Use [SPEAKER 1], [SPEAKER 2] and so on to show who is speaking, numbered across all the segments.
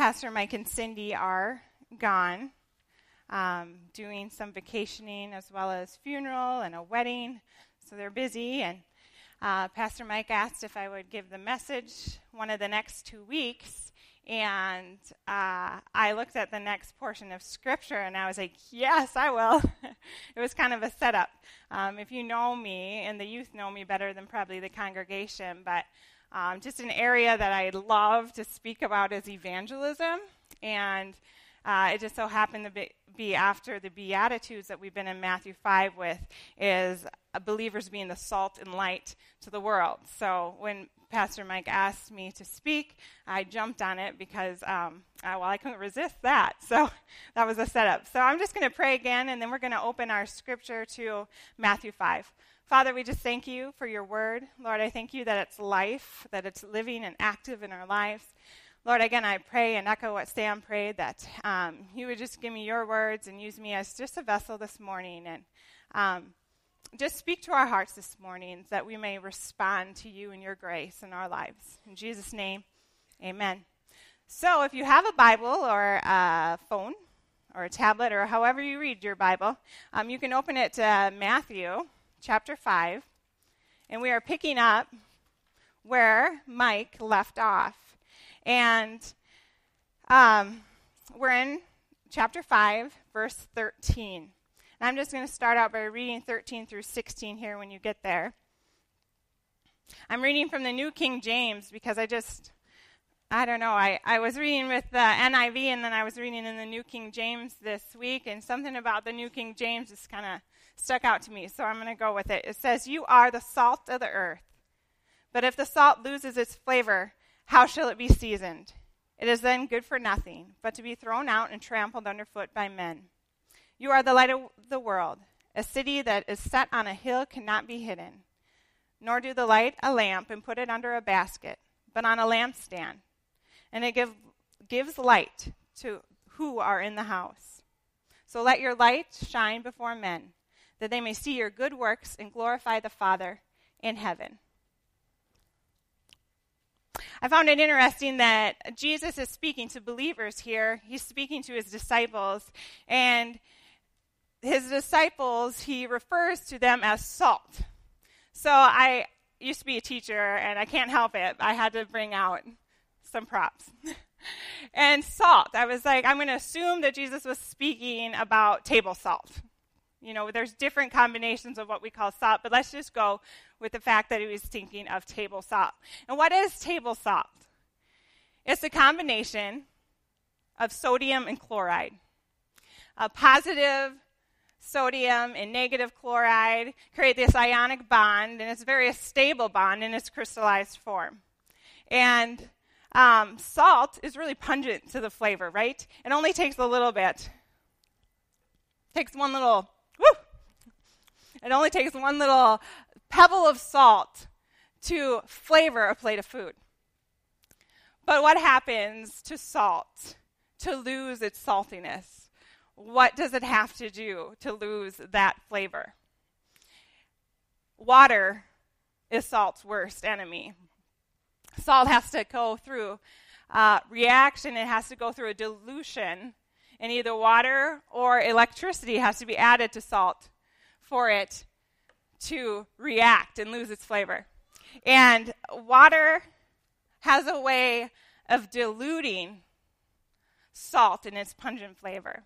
[SPEAKER 1] Pastor Mike and Cindy are gone, um, doing some vacationing as well as funeral and a wedding. So they're busy. And uh, Pastor Mike asked if I would give the message one of the next two weeks. And uh, I looked at the next portion of scripture and I was like, yes, I will. it was kind of a setup. Um, if you know me, and the youth know me better than probably the congregation, but um, just an area that I love to speak about is evangelism. And uh, it just so happened to be, after the Beatitudes that we've been in Matthew 5 with, is believers being the salt and light to the world. So when Pastor Mike asked me to speak, I jumped on it because, um, uh, well, I couldn't resist that. So that was a setup. So I'm just going to pray again, and then we're going to open our scripture to Matthew 5. Father, we just thank you for your word. Lord, I thank you that it's life, that it's living and active in our lives. Lord, again, I pray and echo what Sam prayed that um, you would just give me your words and use me as just a vessel this morning and um, just speak to our hearts this morning that we may respond to you and your grace in our lives. In Jesus' name, amen. So, if you have a Bible or a phone or a tablet or however you read your Bible, um, you can open it to Matthew chapter 5, and we are picking up where Mike left off. And um, we're in chapter 5, verse 13. And I'm just going to start out by reading 13 through 16 here when you get there. I'm reading from the New King James because I just, I don't know, I, I was reading with the NIV and then I was reading in the New King James this week, and something about the New King James just kind of stuck out to me, so I'm going to go with it. It says, You are the salt of the earth. But if the salt loses its flavor, how shall it be seasoned? It is then good for nothing, but to be thrown out and trampled underfoot by men. You are the light of the world. A city that is set on a hill cannot be hidden. Nor do the light a lamp and put it under a basket, but on a lampstand. And it give, gives light to who are in the house. So let your light shine before men that they may see your good works and glorify the Father in heaven. I found it interesting that Jesus is speaking to believers here. He's speaking to his disciples, and his disciples, he refers to them as salt. So I used to be a teacher, and I can't help it. I had to bring out some props. and salt, I was like, I'm going to assume that Jesus was speaking about table salt. You know, there's different combinations of what we call salt, but let's just go with the fact that he was thinking of table salt. And what is table salt? It's a combination of sodium and chloride. A positive sodium and negative chloride create this ionic bond, and it's a very stable bond in its crystallized form. And um, salt is really pungent to the flavor, right? It only takes a little bit. It takes one little it only takes one little pebble of salt to flavor a plate of food. But what happens to salt to lose its saltiness? What does it have to do to lose that flavor? Water is salt's worst enemy. Salt has to go through uh, reaction, it has to go through a dilution, and either water or electricity has to be added to salt for it to react and lose its flavor. And water has a way of diluting salt in its pungent flavor.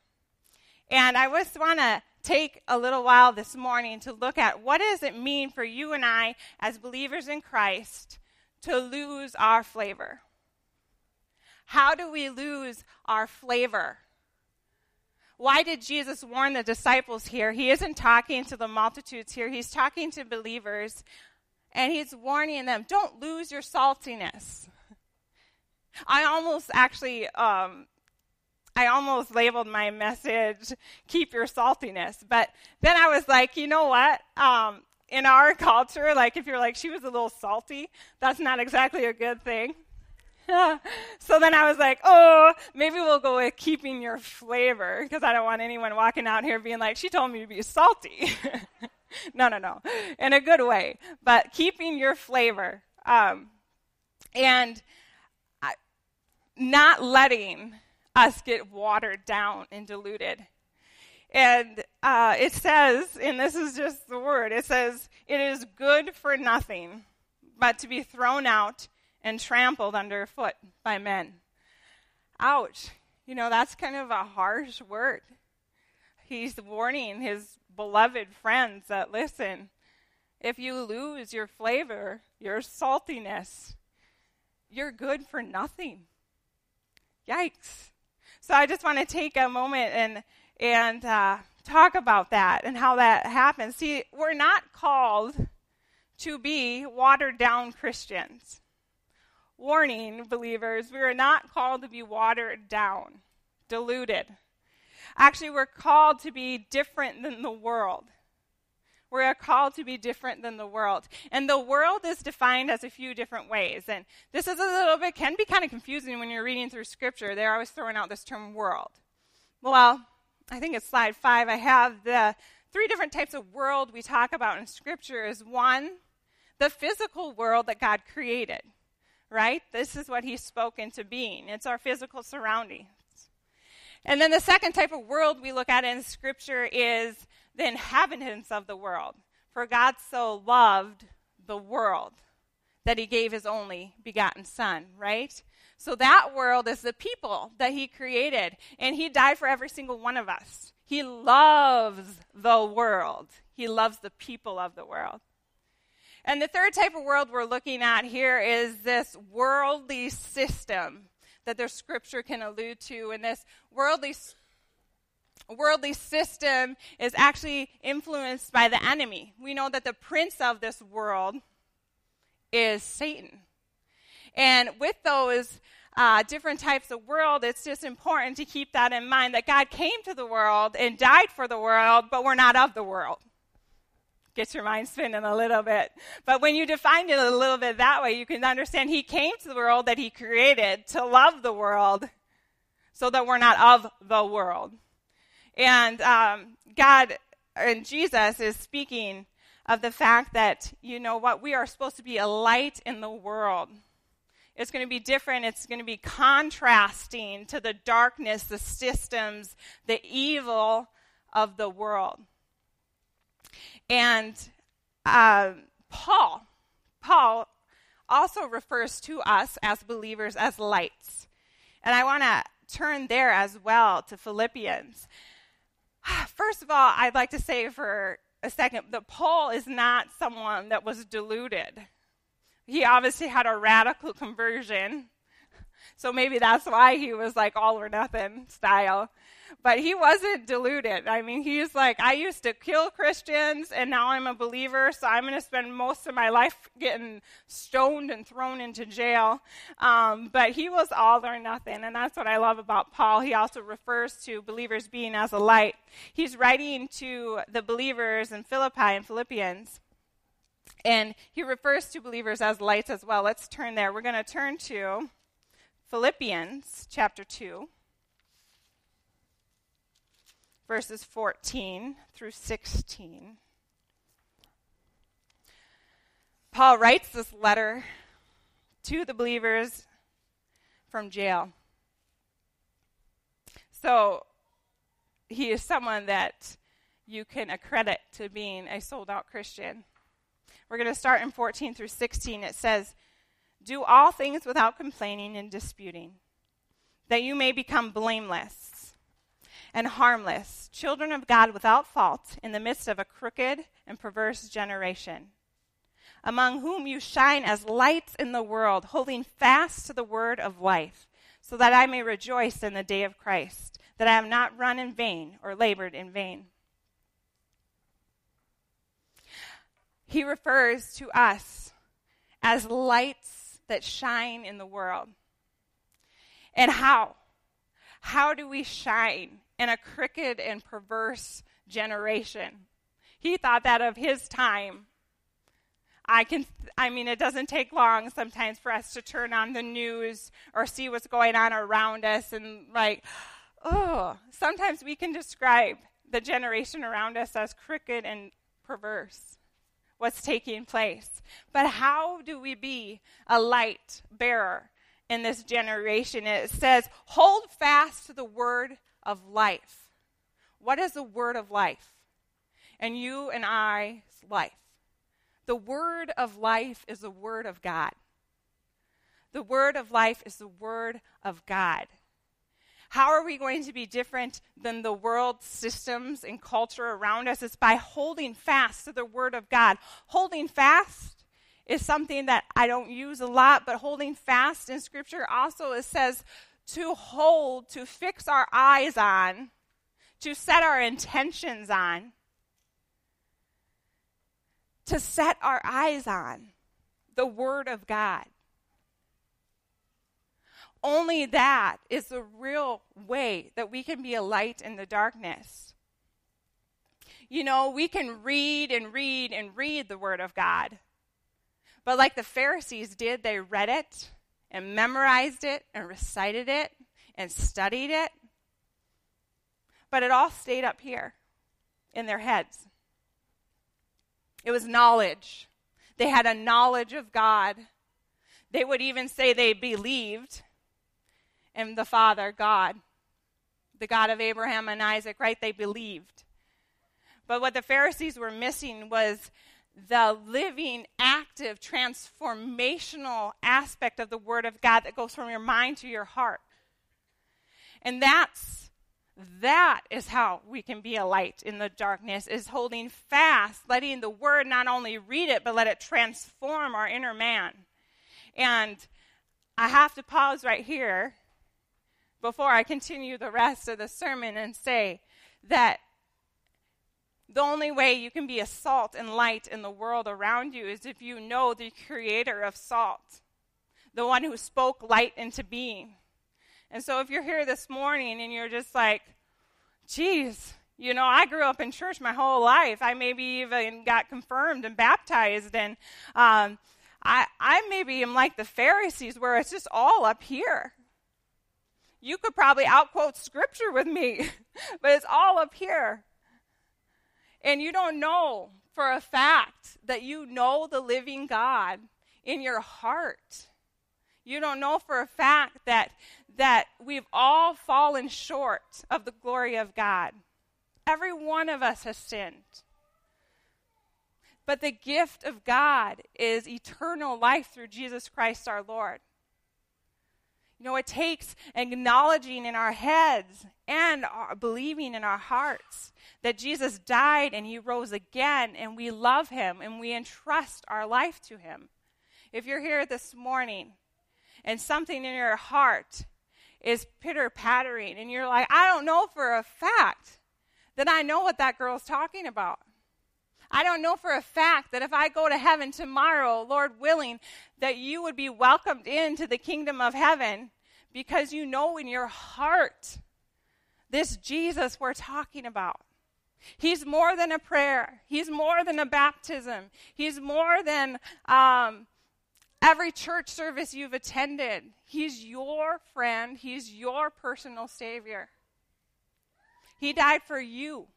[SPEAKER 1] And I just want to take a little while this morning to look at what does it mean for you and I as believers in Christ to lose our flavor? How do we lose our flavor? Why did Jesus warn the disciples here? He isn't talking to the multitudes here, he's talking to believers, and he's warning them don't lose your saltiness. I almost actually, um, I almost labeled my message, keep your saltiness. But then I was like, you know what? Um, in our culture, like if you're like, she was a little salty, that's not exactly a good thing. so then I was like, oh, maybe we'll go with keeping your flavor because I don't want anyone walking out here being like, she told me to be salty. no, no, no, in a good way, but keeping your flavor. Um, and I, not letting us get watered down and diluted. And uh, it says, and this is just the word, it says, it is good for nothing but to be thrown out and trampled underfoot by men. Ouch. You know, that's kind of a harsh word. He's warning his beloved friends that listen, if you lose your flavor, your saltiness, you're good for nothing. Yikes. So I just want to take a moment and and uh, talk about that and how that happens. See, we're not called to be watered down Christians. Warning, believers, we are not called to be watered down, diluted. Actually, we're called to be different than the world. We're called to be different than the world. And the world is defined as a few different ways. And this is a little bit, can be kind of confusing when you're reading through scripture. They're always throwing out this term world. Well, I think it's slide five. I have the three different types of world we talk about in scripture is one, the physical world that God created, right? This is what he spoke into being. It's our physical surroundings. And then the second type of world we look at in scripture is the inhabitants of the world. For God so loved the world that he gave his only begotten son, right? So that world is the people that he created, and he died for every single one of us. He loves the world, he loves the people of the world. And the third type of world we're looking at here is this worldly system that the scripture can allude to. And this worldly worldly system is actually influenced by the enemy. We know that the prince of this world is Satan. And with those uh, different types of world, it's just important to keep that in mind that God came to the world and died for the world, but we're not of the world. Get your mind spinning a little bit. But when you define it a little bit that way, you can understand He came to the world that He created to love the world so that we're not of the world. And um, God and Jesus is speaking of the fact that, you know what, we are supposed to be a light in the world. It's going to be different. It's going to be contrasting to the darkness, the systems, the evil of the world. And uh, Paul, Paul also refers to us as believers as lights. And I want to turn there as well to Philippians. First of all, I'd like to say for a second that Paul is not someone that was deluded. He obviously had a radical conversion. So maybe that's why he was like all or nothing style. But he wasn't deluded. I mean, he's like, I used to kill Christians and now I'm a believer, so I'm going to spend most of my life getting stoned and thrown into jail. Um, but he was all or nothing. And that's what I love about Paul. He also refers to believers being as a light. He's writing to the believers in Philippi and Philippians. And he refers to believers as lights as well. Let's turn there. We're going to turn to Philippians chapter 2 verses 14 through 16. Paul writes this letter to the believers from jail. So he is someone that you can accredit to being a sold out Christian. We're going to start in 14 through 16. It says, Do all things without complaining and disputing, that you may become blameless and harmless, children of God without fault, in the midst of a crooked and perverse generation, among whom you shine as lights in the world, holding fast to the word of life, so that I may rejoice in the day of Christ, that I have not run in vain or labored in vain. He refers to us as lights that shine in the world. And how? How do we shine in a crooked and perverse generation. He thought that of his time. I can I mean it doesn't take long sometimes for us to turn on the news or see what's going on around us and like oh, sometimes we can describe the generation around us as crooked and perverse. What's taking place? But how do we be a light bearer in this generation. It says, hold fast to the word of life. What is the word of life? And you and I's life. The word of life is the word of God. The word of life is the word of God. How are we going to be different than the world systems and culture around us? It's by holding fast to the Word of God. Holding fast is something that I don't use a lot, but holding fast in Scripture also it says to hold, to fix our eyes on, to set our intentions on, to set our eyes on the Word of God only that is the real way that we can be a light in the darkness. You know, we can read and read and read the Word of God. But like the Pharisees did, they read it and memorized it and recited it and studied it. But it all stayed up here in their heads. It was knowledge. They had a knowledge of God. They would even say they believed and the Father, God, the God of Abraham and Isaac, right? They believed. But what the Pharisees were missing was the living, active, transformational aspect of the Word of God that goes from your mind to your heart. And that's that is how we can be a light in the darkness is holding fast letting the word not only read it but let it transform our inner man and i have to pause right here before I continue the rest of the sermon and say that the only way you can be a salt and light in the world around you is if you know the creator of salt, the one who spoke light into being. And so if you're here this morning and you're just like, geez, you know, I grew up in church my whole life. I maybe even got confirmed and baptized. And um, I, I maybe am like the Pharisees where it's just all up here you could probably outquote scripture with me, but it's all up here. And you don't know for a fact that you know the living God in your heart. You don't know for a fact that that we've all fallen short of the glory of God. Every one of us has sinned. But the gift of God is eternal life through Jesus Christ our Lord. You know, it takes acknowledging in our heads and our, believing in our hearts that Jesus died and he rose again, and we love him and we entrust our life to him. If you're here this morning and something in your heart is pitter pattering, and you're like, I don't know for a fact that I know what that girl's talking about. I don't know for a fact that if I go to heaven tomorrow, Lord willing, that you would be welcomed into the kingdom of heaven because you know in your heart this Jesus we're talking about. He's more than a prayer. He's more than a baptism. He's more than um, every church service you've attended. He's your friend. He's your personal Savior. He died for you.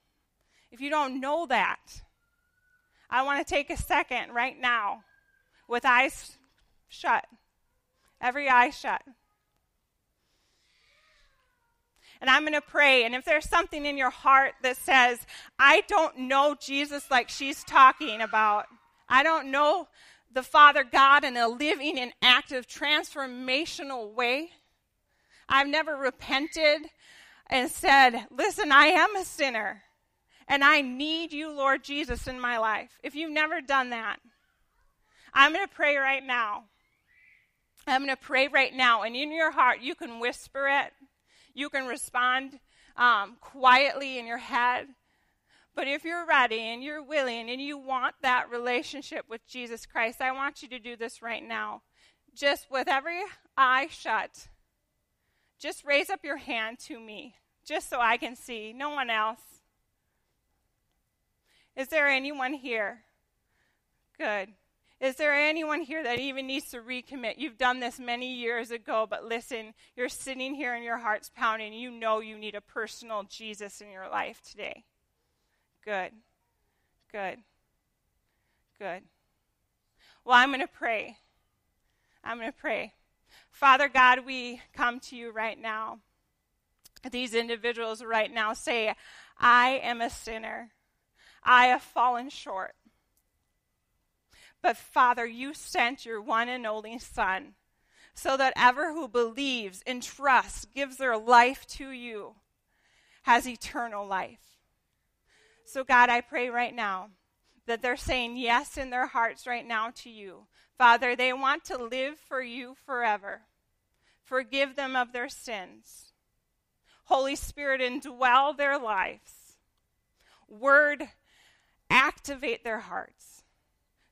[SPEAKER 1] If you don't know that, I want to take a second right now with eyes shut, every eye shut. And I'm going to pray. And if there's something in your heart that says, I don't know Jesus like she's talking about, I don't know the Father God in a living and active transformational way, I've never repented and said, Listen, I am a sinner. And I need you, Lord Jesus, in my life. If you've never done that, I'm going to pray right now. I'm going to pray right now. And in your heart, you can whisper it, you can respond um, quietly in your head. But if you're ready and you're willing and you want that relationship with Jesus Christ, I want you to do this right now. Just with every eye shut, just raise up your hand to me, just so I can see. No one else. Is there anyone here? Good. Is there anyone here that even needs to recommit? You've done this many years ago, but listen, you're sitting here and your heart's pounding. You know you need a personal Jesus in your life today. Good. Good. Good. Well, I'm going to pray. I'm going to pray. Father God, we come to you right now. These individuals right now say, I am a sinner. I have fallen short. But Father, you sent your one and only Son so that ever who believes and trusts, gives their life to you, has eternal life. So, God, I pray right now that they're saying yes in their hearts right now to you. Father, they want to live for you forever. Forgive them of their sins. Holy Spirit, indwell their lives. Word, activate their hearts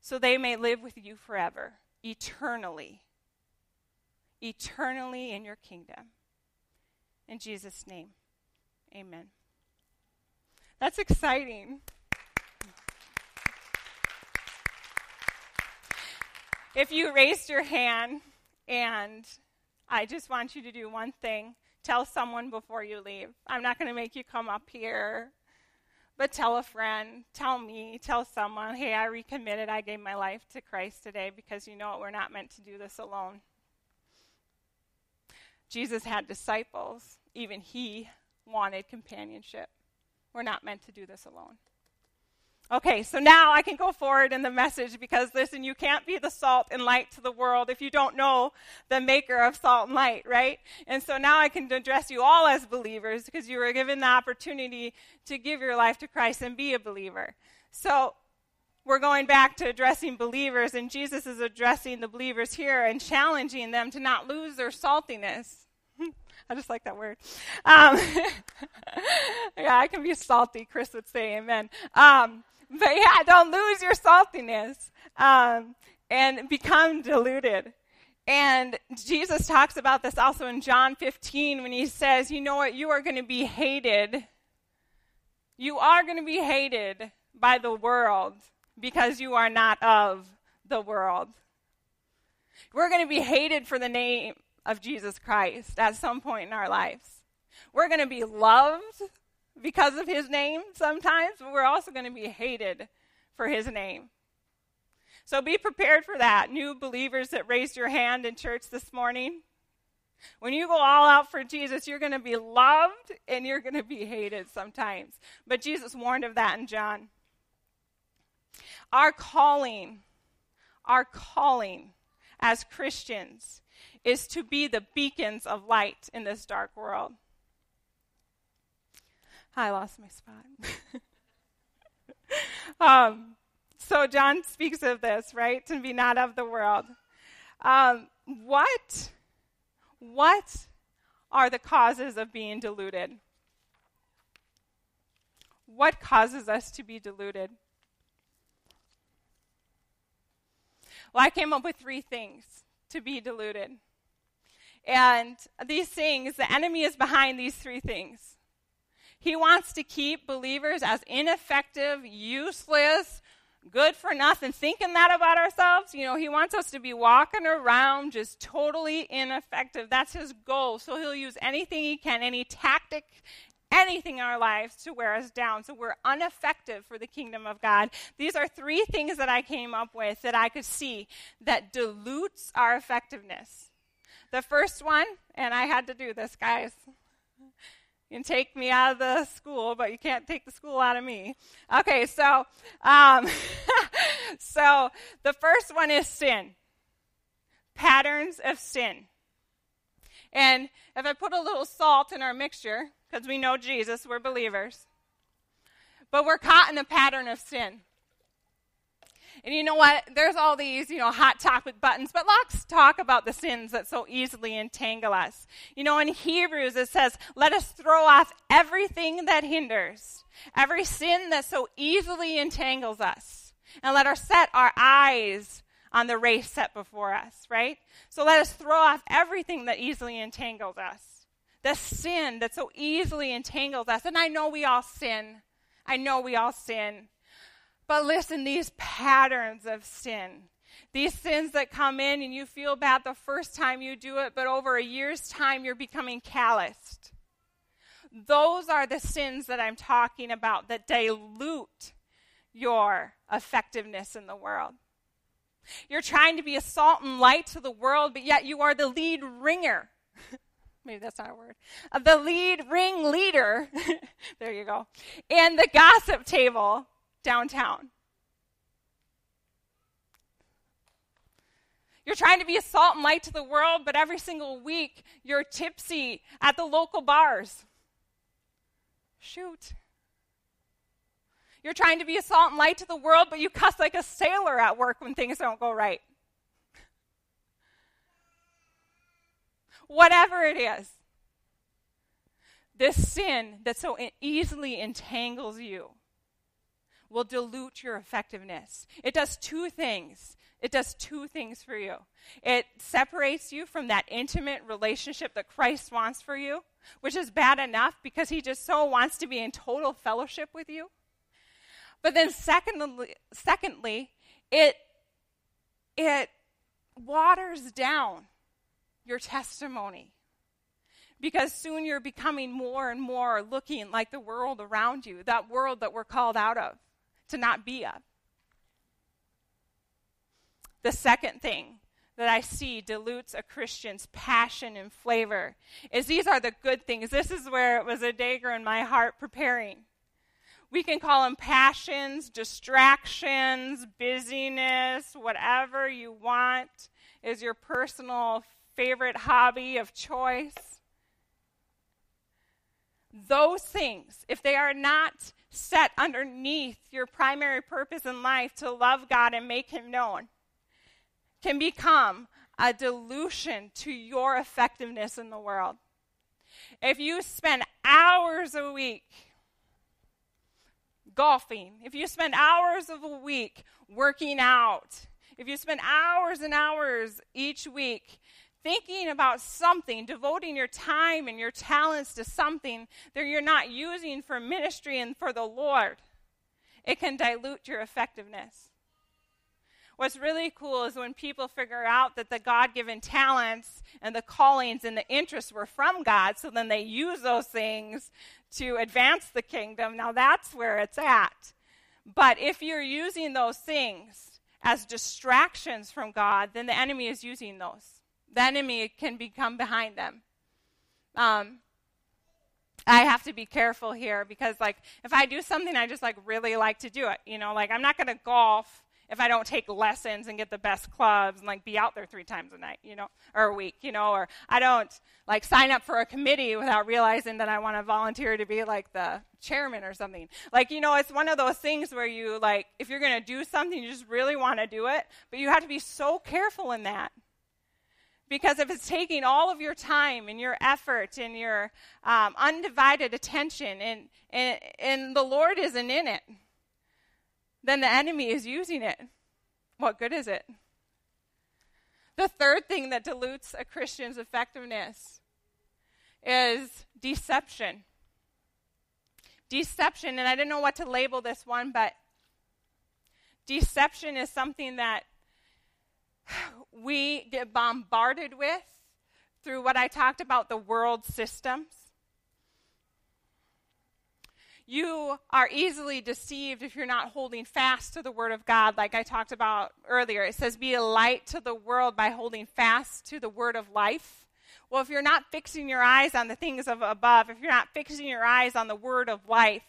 [SPEAKER 1] so they may live with you forever, eternally. Eternally in your kingdom. In Jesus' name, amen. That's exciting. If you raised your hand and I just want you to do one thing tell someone before you leave. I'm not going to make you come up here but tell a friend, tell me, tell someone, hey, I recommitted, I gave my life to Christ today because you know what? We're not meant to do this alone. Jesus had disciples, even he wanted companionship. We're not meant to do this alone. Okay, so now I can go forward in the message because listen, you can't be the salt and light to the world if you don't know the maker of salt and light, right? And so now I can address you all as believers because you were given the opportunity to give your life to Christ and be a believer. So we're going back to addressing believers, and Jesus is addressing the believers here and challenging them to not lose their saltiness. I just like that word. Um, yeah, I can be salty. Chris would say amen. Um, but yeah, don't lose your saltiness um, and become diluted. And Jesus talks about this also in John 15 when he says, You know what? You are going to be hated. You are going to be hated by the world because you are not of the world. We're going to be hated for the name of Jesus Christ at some point in our lives. We're going to be loved because of his name sometimes, but we're also going to be hated for his name. So be prepared for that. New believers that raised your hand in church this morning. When you go all out for Jesus, you're going to be loved and you're going to be hated sometimes. But Jesus warned of that in John. Our calling, our calling as Christians is to be the beacons of light in this dark world. I lost my spot. um, so John speaks of this, right? To be not of the world. Um, what, what are the causes of being deluded? What causes us to be deluded? Well, I came up with three things to be deluded. And these things, the enemy is behind these three things. He wants to keep believers as ineffective, useless, good for nothing, thinking that about ourselves. You know, he wants us to be walking around just totally ineffective. That's his goal. So he'll use anything he can, any tactic, anything in our lives to wear us down. So we're ineffective for the kingdom of God. These are three things that I came up with that I could see that dilutes our effectiveness. The first one, and I had to do this, guys. You can take me out of the school, but you can't take the school out of me. Okay, so um, so the first one is sin. Patterns of sin. And if I put a little salt in our mixture, because we know Jesus, we're believers, but we're caught in a pattern of sin. And you know what? There's all these, you know, hot topic buttons, but let's talk about the sins that so easily entangle us. You know, in Hebrews it says, let us throw off everything that hinders, every sin that so easily entangles us, and let us set our eyes on the race set before us, right? So let us throw off everything that easily entangles us. The sin that so easily entangles us. And I know we all sin. I know we all sin. But listen, these patterns of sin, these sins that come in and you feel bad the first time you do it, but over a year's time you're becoming calloused. Those are the sins that I'm talking about that dilute your effectiveness in the world. You're trying to be a salt and light to the world, but yet you are the lead ringer. Maybe that's not a word. The lead ring leader. there you go. And the gossip table downtown. You're trying to be a salt and light to the world, but every single week you're tipsy at the local bars. Shoot. You're trying to be a salt and light to the world, but you cuss like a sailor at work when things don't go right. Whatever it is, this sin that so easily entangles you will dilute your effectiveness. It does two things. It does two things for you. It separates you from that intimate relationship that Christ wants for you, which is bad enough because he just so wants to be in total fellowship with you. But then secondly, secondly it, it waters down your testimony. Because soon you're becoming more and more looking like the world around you, that world that we're called out of, to not be of. The second thing that I see dilutes a Christian's passion and flavor is these are the good things. This is where it was a dagger in my heart preparing. We can call them passions, distractions, busyness, whatever you want is your personal favorite hobby of choice. Those things, if they are not set underneath your primary purpose in life to love God and make Him known, can become a dilution to your effectiveness in the world. If you spend hours a week golfing, if you spend hours of a week working out, if you spend hours and hours each week thinking about something, devoting your time and your talents to something that you're not using for ministry and for the Lord, it can dilute your effectiveness. What's really cool is when people figure out that the God given talents and the callings and the interests were from God, so then they use those things to advance the kingdom. Now that's where it's at. But if you're using those things as distractions from God, then the enemy is using those. The enemy can become behind them. Um, I have to be careful here because, like, if I do something I just like really like to do it, you know, like I'm not going to golf if I don't take lessons and get the best clubs and like be out there three times a night, you know, or a week, you know, or I don't like sign up for a committee without realizing that I want to volunteer to be like the chairman or something. Like, you know, it's one of those things where you like, if you're going to do something, you just really want to do it, but you have to be so careful in that. Because if it's taking all of your time and your effort and your um, undivided attention and, and, and the Lord isn't in it, then the enemy is using it. What good is it? The third thing that dilutes a Christian's effectiveness is deception. Deception, and I didn't know what to label this one, but deception is something that we get bombarded with through what I talked about the world systems you are easily deceived if you're not holding fast to the Word of God, like I talked about earlier. It says, Be a light to the world by holding fast to the Word of life. Well, if you're not fixing your eyes on the things of above, if you're not fixing your eyes on the Word of life,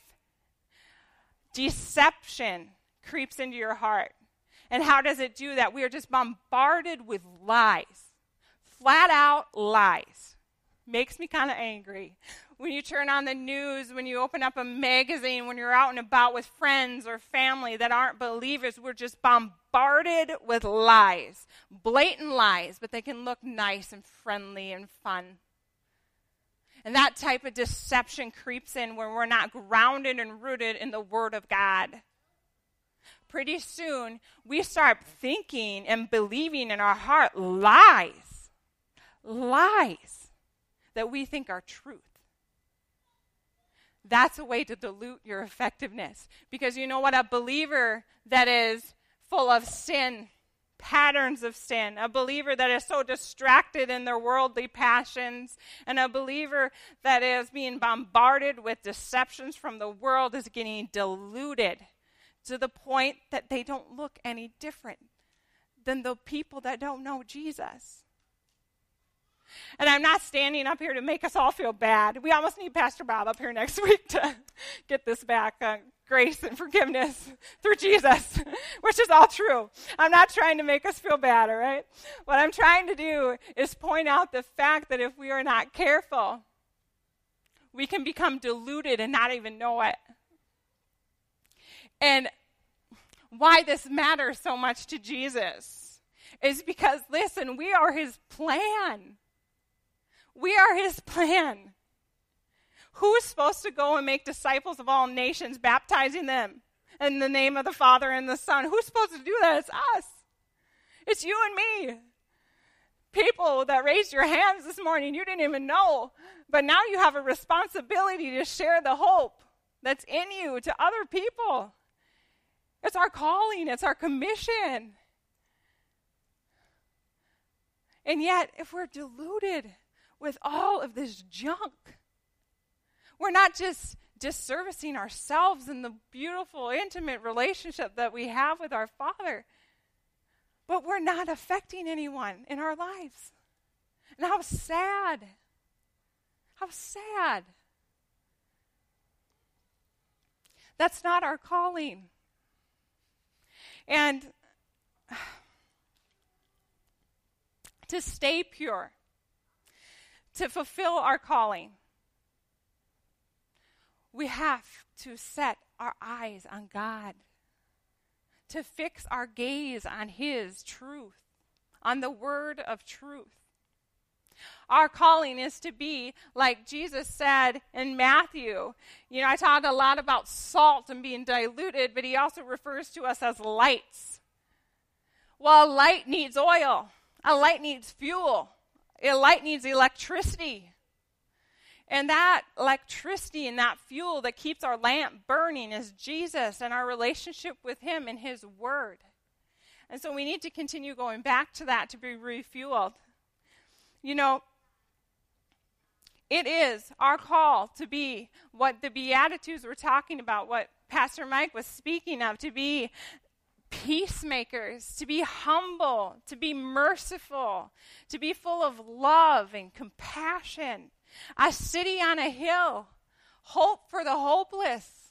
[SPEAKER 1] deception creeps into your heart. And how does it do that? We are just bombarded with lies, flat out lies. Makes me kind of angry when you turn on the news, when you open up a magazine, when you're out and about with friends or family that aren't believers, we're just bombarded with lies, blatant lies, but they can look nice and friendly and fun. And that type of deception creeps in when we're not grounded and rooted in the Word of God. Pretty soon, we start thinking and believing in our heart lies, lies that we think are truth. That's a way to dilute your effectiveness. Because you know what? A believer that is full of sin, patterns of sin, a believer that is so distracted in their worldly passions, and a believer that is being bombarded with deceptions from the world is getting diluted to the point that they don't look any different than the people that don't know Jesus. And I'm not standing up here to make us all feel bad. We almost need Pastor Bob up here next week to get this back uh, grace and forgiveness through Jesus, which is all true. I'm not trying to make us feel bad, all right? What I'm trying to do is point out the fact that if we are not careful, we can become deluded and not even know it. And why this matters so much to Jesus is because, listen, we are his plan. We are his plan. Who's supposed to go and make disciples of all nations, baptizing them in the name of the Father and the Son? Who's supposed to do that? It's us. It's you and me. People that raised your hands this morning, you didn't even know. But now you have a responsibility to share the hope that's in you to other people. It's our calling, it's our commission. And yet, if we're deluded with all of this junk, we're not just disservicing ourselves in the beautiful, intimate relationship that we have with our Father, but we're not affecting anyone in our lives. And how sad! How sad. That's not our calling. And to stay pure, to fulfill our calling, we have to set our eyes on God, to fix our gaze on His truth, on the word of truth. Our calling is to be like Jesus said in Matthew. You know, I talked a lot about salt and being diluted, but he also refers to us as lights. Well, a light needs oil, a light needs fuel, a light needs electricity. And that electricity and that fuel that keeps our lamp burning is Jesus and our relationship with Him and His Word. And so we need to continue going back to that to be refueled. You know, it is our call to be what the Beatitudes were talking about, what Pastor Mike was speaking of, to be peacemakers, to be humble, to be merciful, to be full of love and compassion, a city on a hill, hope for the hopeless,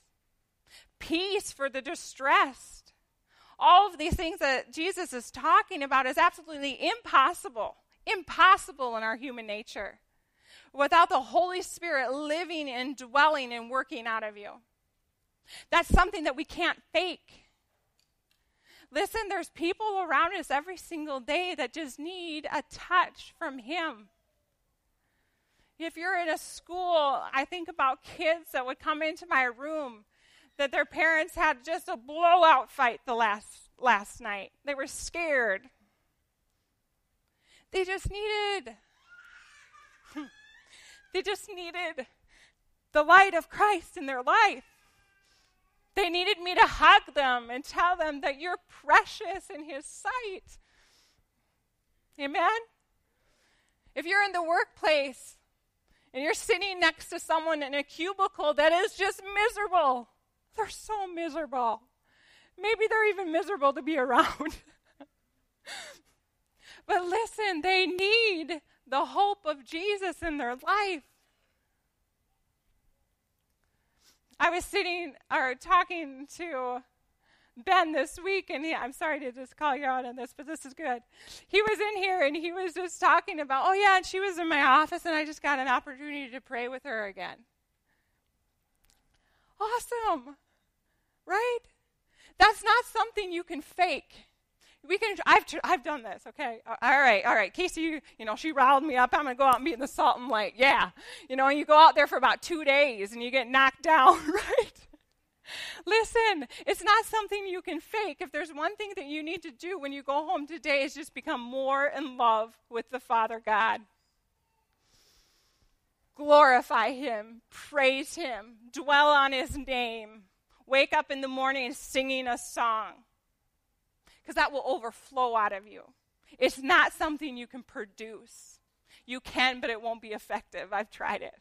[SPEAKER 1] peace for the distressed. All of these things that Jesus is talking about is absolutely impossible, impossible in our human nature without the Holy Spirit living and dwelling and working out of you. That's something that we can't fake. Listen, there's people around us every single day that just need a touch from Him. If you're in a school, I think about kids that would come into my room that their parents had just a blowout fight the last last night. They were scared. They just needed they just needed the light of Christ in their life. They needed me to hug them and tell them that you're precious in His sight. Amen? If you're in the workplace and you're sitting next to someone in a cubicle that is just miserable, they're so miserable. Maybe they're even miserable to be around. But listen, they need the hope of Jesus in their life. I was sitting or talking to Ben this week, and he, I'm sorry to just call you out on this, but this is good. He was in here and he was just talking about, oh, yeah, and she was in my office, and I just got an opportunity to pray with her again. Awesome, right? That's not something you can fake we can i've i've done this okay? All right all right casey you, you know she riled me up. I'm to go out and be in the salt and light yeah. You know and you go out there for about two days and you get knocked down right? Listen it's not something you can fake. If there's one thing that you need to do when you go home today is just become more in love with the father god. Glorify him praise him dwell on his name wake up in the morning singing a song because that will overflow out of you. It's not something you can produce. You can, but it won't be effective. I've tried it.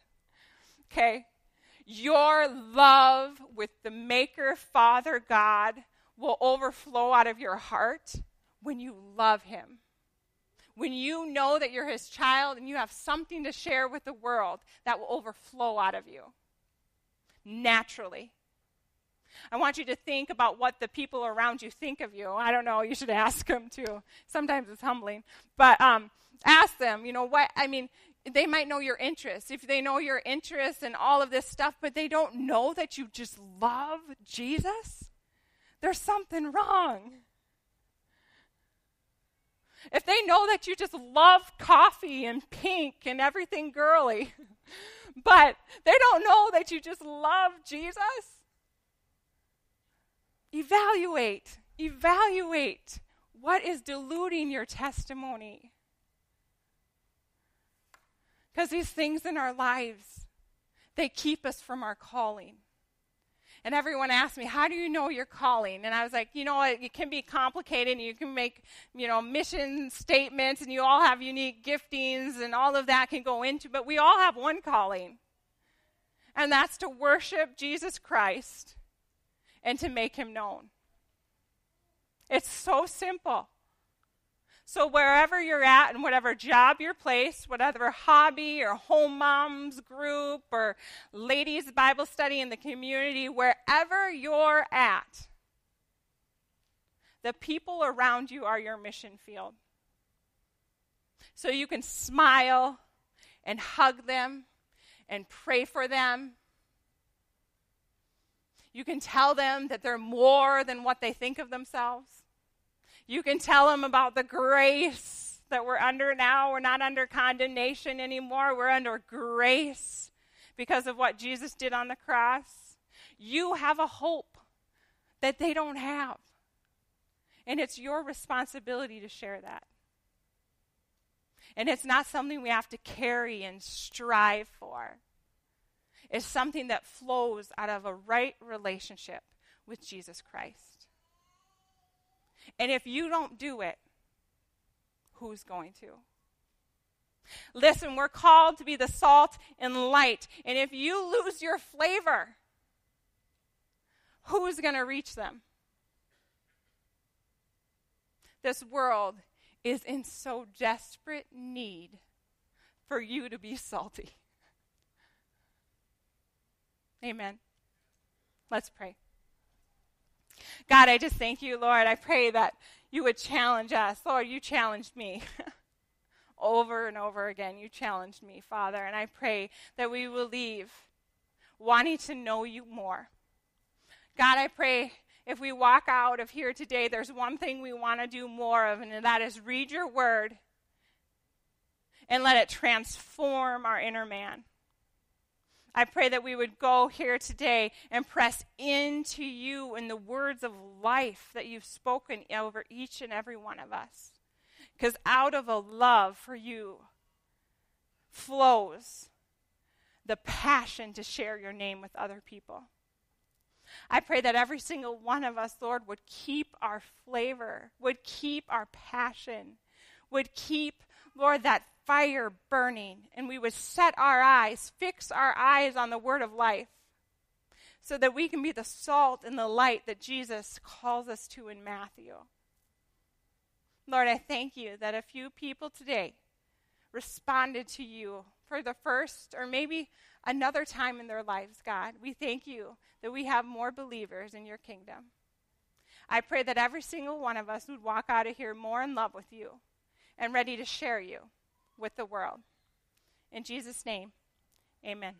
[SPEAKER 1] Okay? Your love with the Maker, Father, God will overflow out of your heart when you love Him. When you know that you're His child and you have something to share with the world that will overflow out of you naturally. I want you to think about what the people around you think of you. I don't know, you should ask them too. Sometimes it's humbling. But um, ask them, you know, what, I mean, they might know your interests. If they know your interests and all of this stuff, but they don't know that you just love Jesus, there's something wrong. If they know that you just love coffee and pink and everything girly, but they don't know that you just love Jesus, evaluate, evaluate what is diluting your testimony. Because these things in our lives, they keep us from our calling. And everyone asked me, How do you know your calling? And I was like, You know, it, it can be complicated. You can make, you know, mission statements, and you all have unique giftings, and all of that can go into, but we all have one calling. And that's to worship Jesus Christ and to make him known. It's so simple. So, wherever you're at, and whatever job you're placed, whatever hobby or home moms group or ladies' Bible study in the community, wherever you're at, the people around you are your mission field. So, you can smile and hug them and pray for them. You can tell them that they're more than what they think of themselves. You can tell them about the grace that we're under now. We're not under condemnation anymore, we're under grace because of what Jesus did on the cross. You have a hope that they don't have. And it's your responsibility to share that. And it's not something we have to carry and strive for. It's something that flows out of a right relationship with Jesus Christ. And if you don't do it, who's going to? Listen, we're called to be the salt and light. And if you lose your flavor, who's going to reach them? This world is in so desperate need for you to be salty. Amen. Let's pray. God, I just thank you, Lord. I pray that you would challenge us. Lord, you challenged me. over and over again, you challenged me, Father. And I pray that we will leave wanting to know you more. God, I pray if we walk out of here today, there's one thing we want to do more of, and that is read your word and let it transform our inner man. I pray that we would go here today and press into you in the words of life that you've spoken over each and every one of us. Because out of a love for you flows the passion to share your name with other people. I pray that every single one of us, Lord, would keep our flavor, would keep our passion, would keep, Lord, that fire burning and we would set our eyes, fix our eyes on the word of life so that we can be the salt and the light that Jesus calls us to in Matthew. Lord, I thank you that a few people today responded to you for the first or maybe another time in their lives, God. We thank you that we have more believers in your kingdom. I pray that every single one of us would walk out of here more in love with you and ready to share you with the world. In Jesus' name, amen.